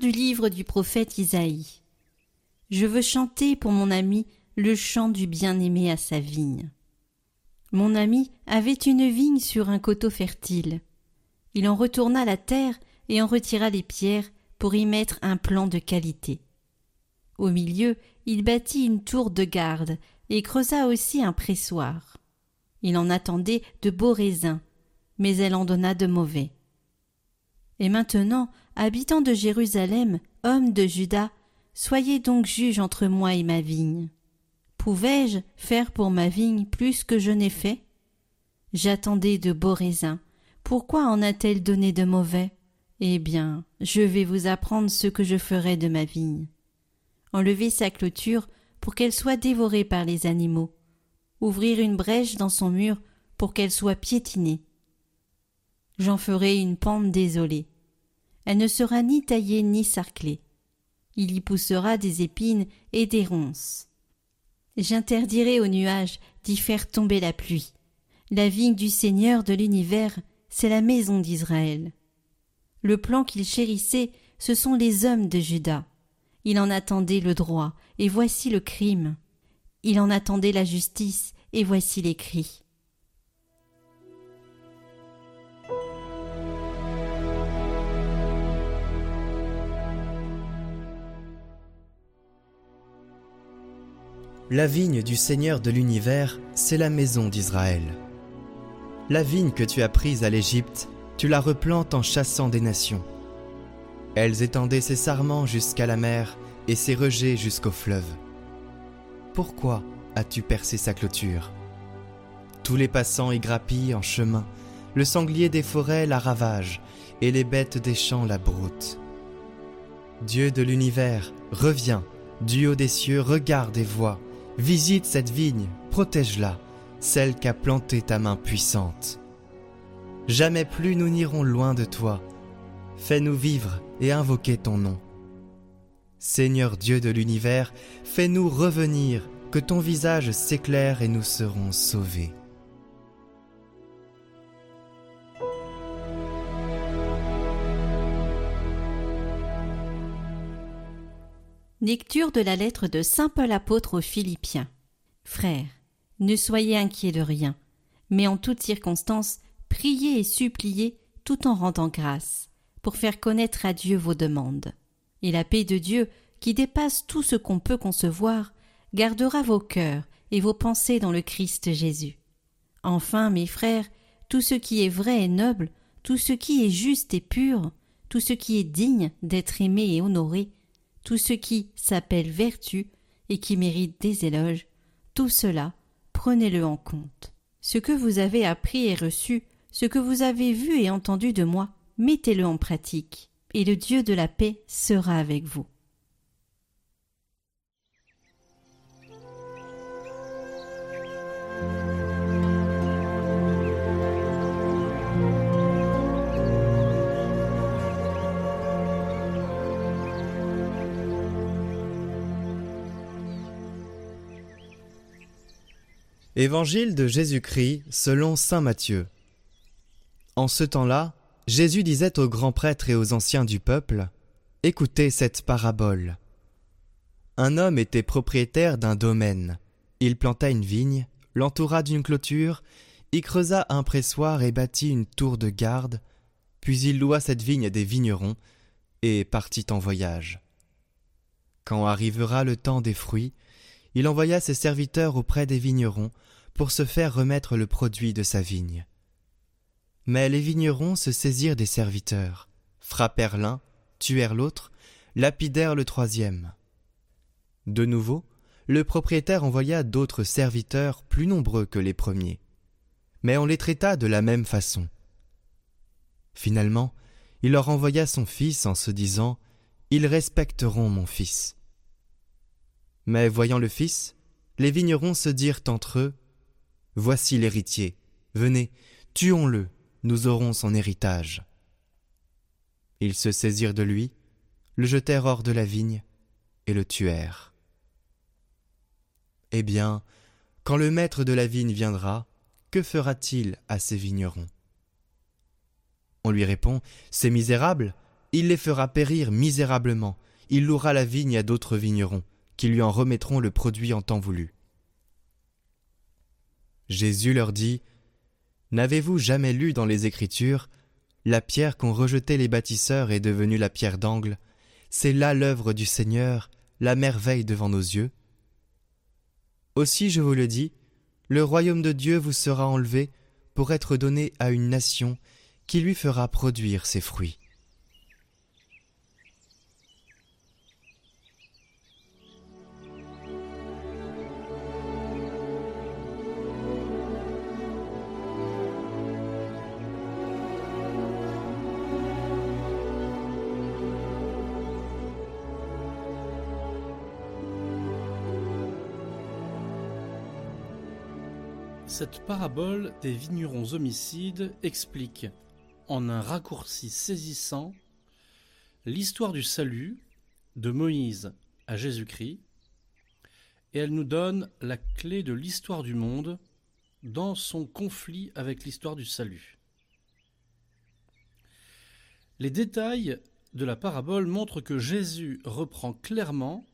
du livre du prophète Isaïe. Je veux chanter pour mon ami le chant du bien-aimé à sa vigne. Mon ami avait une vigne sur un coteau fertile. Il en retourna la terre et en retira les pierres pour y mettre un plan de qualité. Au milieu, il bâtit une tour de garde et creusa aussi un pressoir. Il en attendait de beaux raisins, mais elle en donna de mauvais. Et maintenant, habitants de Jérusalem, hommes de Juda, soyez donc juges entre moi et ma vigne. Pouvais-je faire pour ma vigne plus que je n'ai fait? J'attendais de beaux raisins. Pourquoi en a-t-elle donné de mauvais? Eh bien, je vais vous apprendre ce que je ferai de ma vigne. Enlever sa clôture pour qu'elle soit dévorée par les animaux. Ouvrir une brèche dans son mur pour qu'elle soit piétinée. J'en ferai une pente désolée elle ne sera ni taillée ni sarclée. Il y poussera des épines et des ronces. J'interdirai aux nuages d'y faire tomber la pluie. La vigne du Seigneur de l'univers, c'est la maison d'Israël. Le plan qu'il chérissait, ce sont les hommes de Juda. Il en attendait le droit, et voici le crime. Il en attendait la justice, et voici les cris. La vigne du Seigneur de l'univers, c'est la maison d'Israël. La vigne que tu as prise à l'Égypte, tu la replantes en chassant des nations. Elles étendaient ses sarments jusqu'à la mer et ses rejets jusqu'au fleuve. Pourquoi as-tu percé sa clôture? Tous les passants y grappillent en chemin, le sanglier des forêts la ravage, et les bêtes des champs la broutent. Dieu de l'univers, reviens, du haut des cieux, regarde et vois, Visite cette vigne, protège-la, celle qu'a plantée ta main puissante. Jamais plus nous n'irons loin de toi. Fais-nous vivre et invoquer ton nom. Seigneur Dieu de l'univers, fais-nous revenir, que ton visage s'éclaire et nous serons sauvés. Lecture de la lettre de Saint Paul apôtre aux Philippiens. Frères, ne soyez inquiets de rien, mais en toutes circonstances, priez et suppliez tout en rendant grâce, pour faire connaître à Dieu vos demandes. Et la paix de Dieu, qui dépasse tout ce qu'on peut concevoir, gardera vos cœurs et vos pensées dans le Christ Jésus. Enfin, mes frères, tout ce qui est vrai et noble, tout ce qui est juste et pur, tout ce qui est digne d'être aimé et honoré, tout ce qui s'appelle vertu et qui mérite des éloges, tout cela, prenez-le en compte. Ce que vous avez appris et reçu, ce que vous avez vu et entendu de moi, mettez-le en pratique, et le Dieu de la paix sera avec vous. Évangile de Jésus-Christ selon Saint Matthieu. En ce temps-là, Jésus disait aux grands prêtres et aux anciens du peuple, Écoutez cette parabole. Un homme était propriétaire d'un domaine. Il planta une vigne, l'entoura d'une clôture, y creusa un pressoir et bâtit une tour de garde, puis il loua cette vigne à des vignerons, et partit en voyage. Quand arrivera le temps des fruits, il envoya ses serviteurs auprès des vignerons pour se faire remettre le produit de sa vigne. Mais les vignerons se saisirent des serviteurs, frappèrent l'un, tuèrent l'autre, lapidèrent le troisième. De nouveau, le propriétaire envoya d'autres serviteurs plus nombreux que les premiers, mais on les traita de la même façon. Finalement, il leur envoya son fils en se disant ils respecteront mon fils. Mais voyant le fils, les vignerons se dirent entre eux, Voici l'héritier, venez, tuons-le, nous aurons son héritage. Ils se saisirent de lui, le jetèrent hors de la vigne, et le tuèrent. Eh bien, quand le maître de la vigne viendra, que fera-t-il à ces vignerons? On lui répond, Ces misérables, il les fera périr misérablement, il louera la vigne à d'autres vignerons, qui lui en remettront le produit en temps voulu. Jésus leur dit, N'avez-vous jamais lu dans les Écritures La pierre qu'ont rejetée les bâtisseurs est devenue la pierre d'angle, c'est là l'œuvre du Seigneur, la merveille devant nos yeux? Aussi je vous le dis, le royaume de Dieu vous sera enlevé pour être donné à une nation qui lui fera produire ses fruits. Cette parabole des vignerons homicides explique, en un raccourci saisissant, l'histoire du salut de Moïse à Jésus-Christ, et elle nous donne la clé de l'histoire du monde dans son conflit avec l'histoire du salut. Les détails de la parabole montrent que Jésus reprend clairement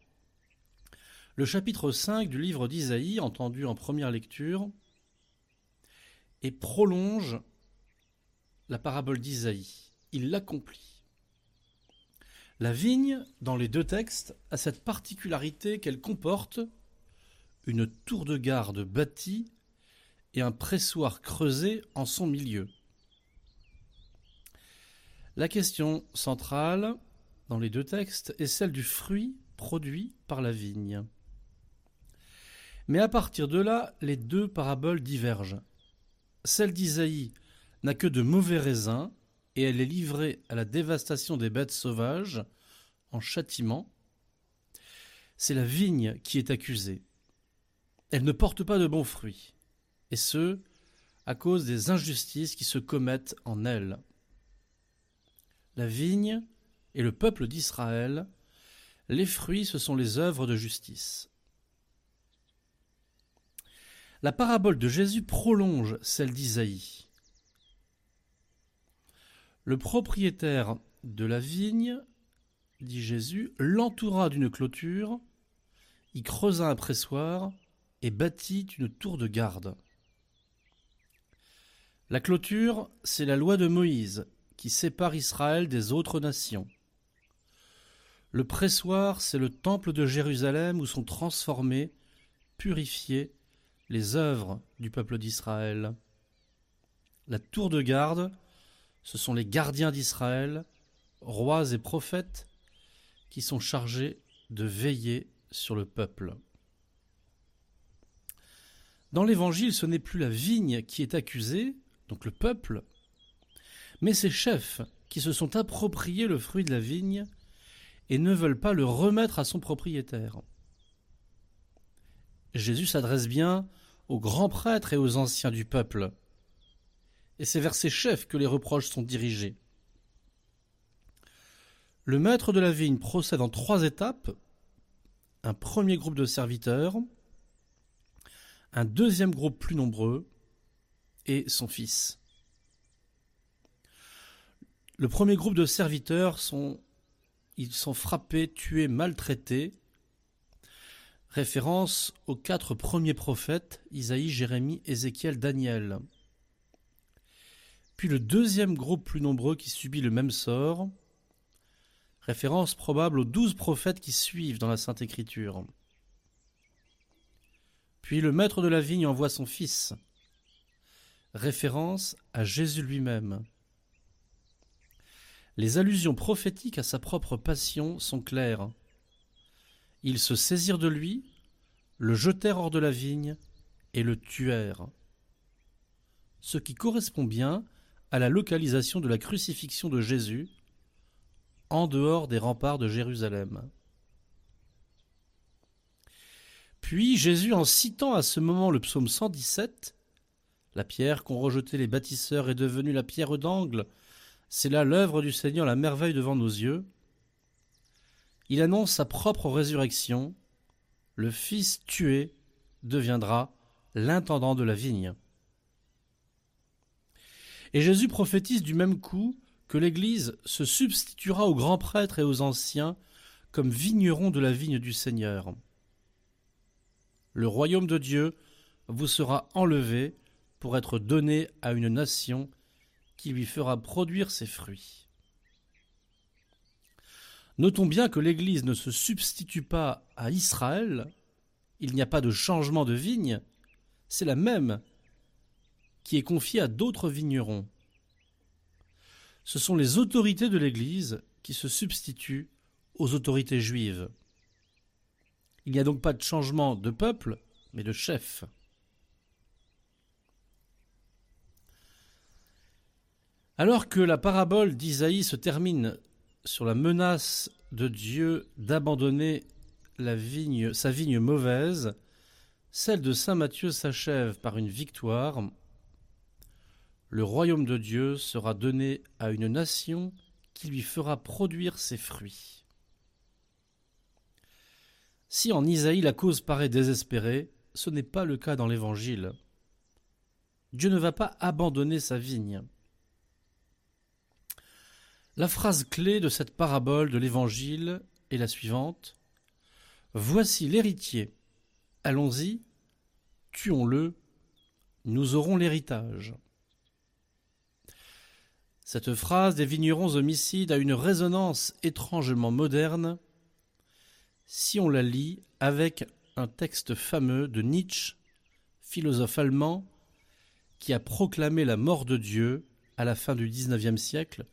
le chapitre 5 du livre d'Isaïe, entendu en première lecture, et prolonge la parabole d'Isaïe. Il l'accomplit. La vigne, dans les deux textes, a cette particularité qu'elle comporte une tour de garde bâtie et un pressoir creusé en son milieu. La question centrale dans les deux textes est celle du fruit produit par la vigne. Mais à partir de là, les deux paraboles divergent. Celle d'Isaïe n'a que de mauvais raisins, et elle est livrée à la dévastation des bêtes sauvages en châtiment. C'est la vigne qui est accusée. Elle ne porte pas de bons fruits, et ce, à cause des injustices qui se commettent en elle. La vigne et le peuple d'Israël, les fruits, ce sont les œuvres de justice. La parabole de Jésus prolonge celle d'Isaïe. Le propriétaire de la vigne, dit Jésus, l'entoura d'une clôture, y creusa un pressoir et bâtit une tour de garde. La clôture, c'est la loi de Moïse qui sépare Israël des autres nations. Le pressoir, c'est le temple de Jérusalem où sont transformés, purifiés les œuvres du peuple d'Israël. La tour de garde, ce sont les gardiens d'Israël, rois et prophètes, qui sont chargés de veiller sur le peuple. Dans l'Évangile, ce n'est plus la vigne qui est accusée, donc le peuple, mais ces chefs qui se sont appropriés le fruit de la vigne et ne veulent pas le remettre à son propriétaire. Jésus s'adresse bien aux grands prêtres et aux anciens du peuple. Et c'est vers ces chefs que les reproches sont dirigés. Le maître de la vigne procède en trois étapes. Un premier groupe de serviteurs, un deuxième groupe plus nombreux, et son fils. Le premier groupe de serviteurs sont ils sont frappés, tués, maltraités, Référence aux quatre premiers prophètes, Isaïe, Jérémie, Ézéchiel, Daniel. Puis le deuxième groupe plus nombreux qui subit le même sort. Référence probable aux douze prophètes qui suivent dans la Sainte Écriture. Puis le maître de la vigne envoie son fils. Référence à Jésus lui-même. Les allusions prophétiques à sa propre passion sont claires. Ils se saisirent de lui, le jetèrent hors de la vigne et le tuèrent. Ce qui correspond bien à la localisation de la crucifixion de Jésus en dehors des remparts de Jérusalem. Puis Jésus, en citant à ce moment le psaume 117, La pierre qu'ont rejetée les bâtisseurs est devenue la pierre d'angle, c'est là l'œuvre du Seigneur, la merveille devant nos yeux, il annonce sa propre résurrection, le Fils tué deviendra l'intendant de la vigne. Et Jésus prophétise du même coup que l'Église se substituera aux grands prêtres et aux anciens comme vignerons de la vigne du Seigneur. Le royaume de Dieu vous sera enlevé pour être donné à une nation qui lui fera produire ses fruits. Notons bien que l'Église ne se substitue pas à Israël, il n'y a pas de changement de vigne, c'est la même qui est confiée à d'autres vignerons. Ce sont les autorités de l'Église qui se substituent aux autorités juives. Il n'y a donc pas de changement de peuple, mais de chef. Alors que la parabole d'Isaïe se termine sur la menace de Dieu d'abandonner sa vigne mauvaise, celle de Saint Matthieu s'achève par une victoire. Le royaume de Dieu sera donné à une nation qui lui fera produire ses fruits. Si en Isaïe la cause paraît désespérée, ce n'est pas le cas dans l'Évangile. Dieu ne va pas abandonner sa vigne. La phrase clé de cette parabole de l'Évangile est la suivante. Voici l'héritier. Allons-y, tuons-le, nous aurons l'héritage. Cette phrase des vignerons homicides a une résonance étrangement moderne si on la lit avec un texte fameux de Nietzsche, philosophe allemand, qui a proclamé la mort de Dieu à la fin du XIXe siècle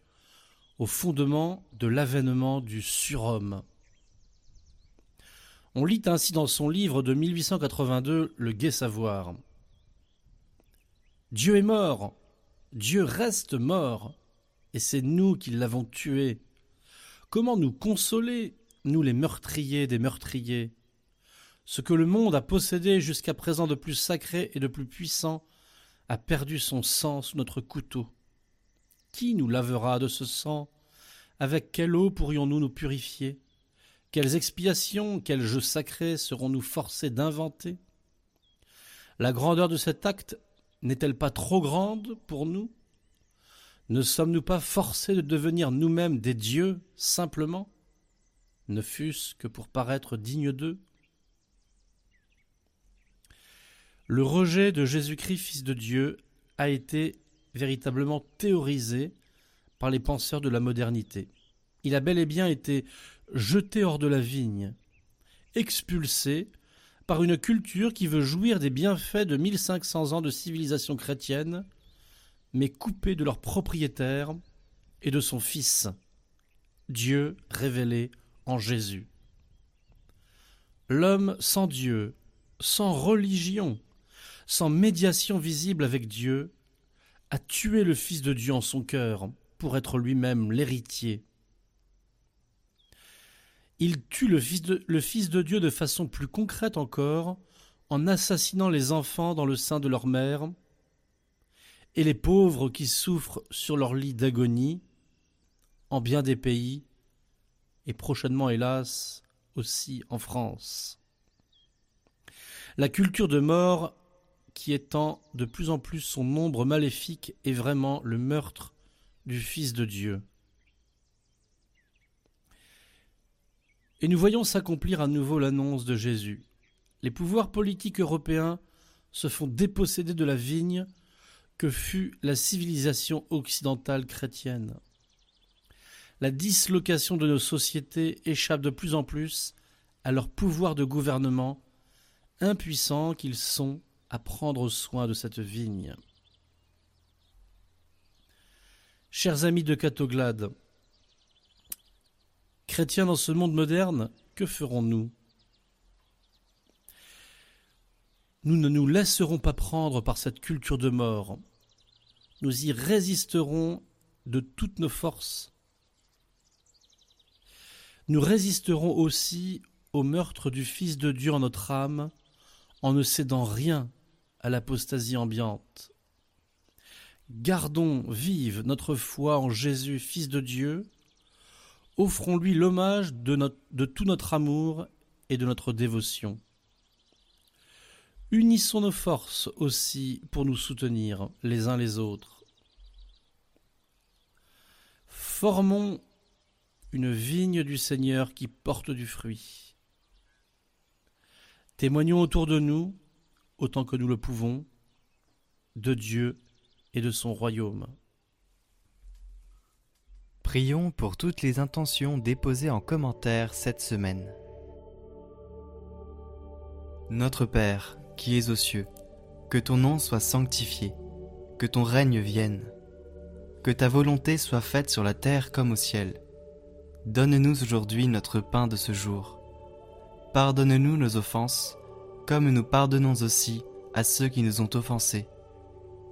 au fondement de l'avènement du surhomme. On lit ainsi dans son livre de 1882 Le Gai Savoir. Dieu est mort, Dieu reste mort, et c'est nous qui l'avons tué. Comment nous consoler, nous les meurtriers des meurtriers? Ce que le monde a possédé jusqu'à présent de plus sacré et de plus puissant a perdu son sang sous notre couteau. Qui nous lavera de ce sang? Avec quelle eau pourrions-nous nous purifier? Quelles expiations, quels jeux sacrés serons-nous forcés d'inventer? La grandeur de cet acte n'est-elle pas trop grande pour nous? Ne sommes-nous pas forcés de devenir nous-mêmes des dieux simplement? Ne fût-ce que pour paraître dignes d'eux? Le rejet de Jésus-Christ, Fils de Dieu, a été véritablement théorisé par les penseurs de la modernité. Il a bel et bien été jeté hors de la vigne, expulsé par une culture qui veut jouir des bienfaits de 1500 ans de civilisation chrétienne, mais coupé de leur propriétaire et de son Fils, Dieu révélé en Jésus. L'homme sans Dieu, sans religion, sans médiation visible avec Dieu, a tué le Fils de Dieu en son cœur pour être lui-même l'héritier. Il tue le fils, de, le fils de Dieu de façon plus concrète encore, en assassinant les enfants dans le sein de leur mère, et les pauvres qui souffrent sur leur lit d'agonie, en bien des pays, et prochainement, hélas, aussi en France. La culture de mort qui étend de plus en plus son nombre maléfique est vraiment le meurtre du Fils de Dieu. Et nous voyons s'accomplir à nouveau l'annonce de Jésus. Les pouvoirs politiques européens se font déposséder de la vigne que fut la civilisation occidentale chrétienne. La dislocation de nos sociétés échappe de plus en plus à leur pouvoir de gouvernement, impuissants qu'ils sont à prendre soin de cette vigne. Chers amis de Catoglade, chrétiens dans ce monde moderne, que ferons-nous? Nous ne nous laisserons pas prendre par cette culture de mort. Nous y résisterons de toutes nos forces. nous résisterons aussi au meurtre du Fils de Dieu en notre âme, en ne cédant rien à l'apostasie ambiante. Gardons vive notre foi en Jésus, Fils de Dieu, offrons-lui l'hommage de, tout notre amour et de notre dévotion. Unissons nos forces aussi pour nous soutenir les uns les autres. Formons une vigne du Seigneur qui porte du fruit. Témoignons autour de nous, autant que nous le pouvons, de Dieu et de son royaume. Prions pour toutes les intentions déposées en commentaire cette semaine. Notre Père, qui es aux cieux, que ton nom soit sanctifié, que ton règne vienne, que ta volonté soit faite sur la terre comme au ciel. Donne-nous aujourd'hui notre pain de ce jour. Pardonne-nous nos offenses, comme nous pardonnons aussi à ceux qui nous ont offensés.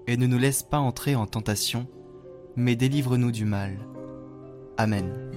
Et ne nous laisse pas entrer en tentation, mais délivre-nous du mal. Amen.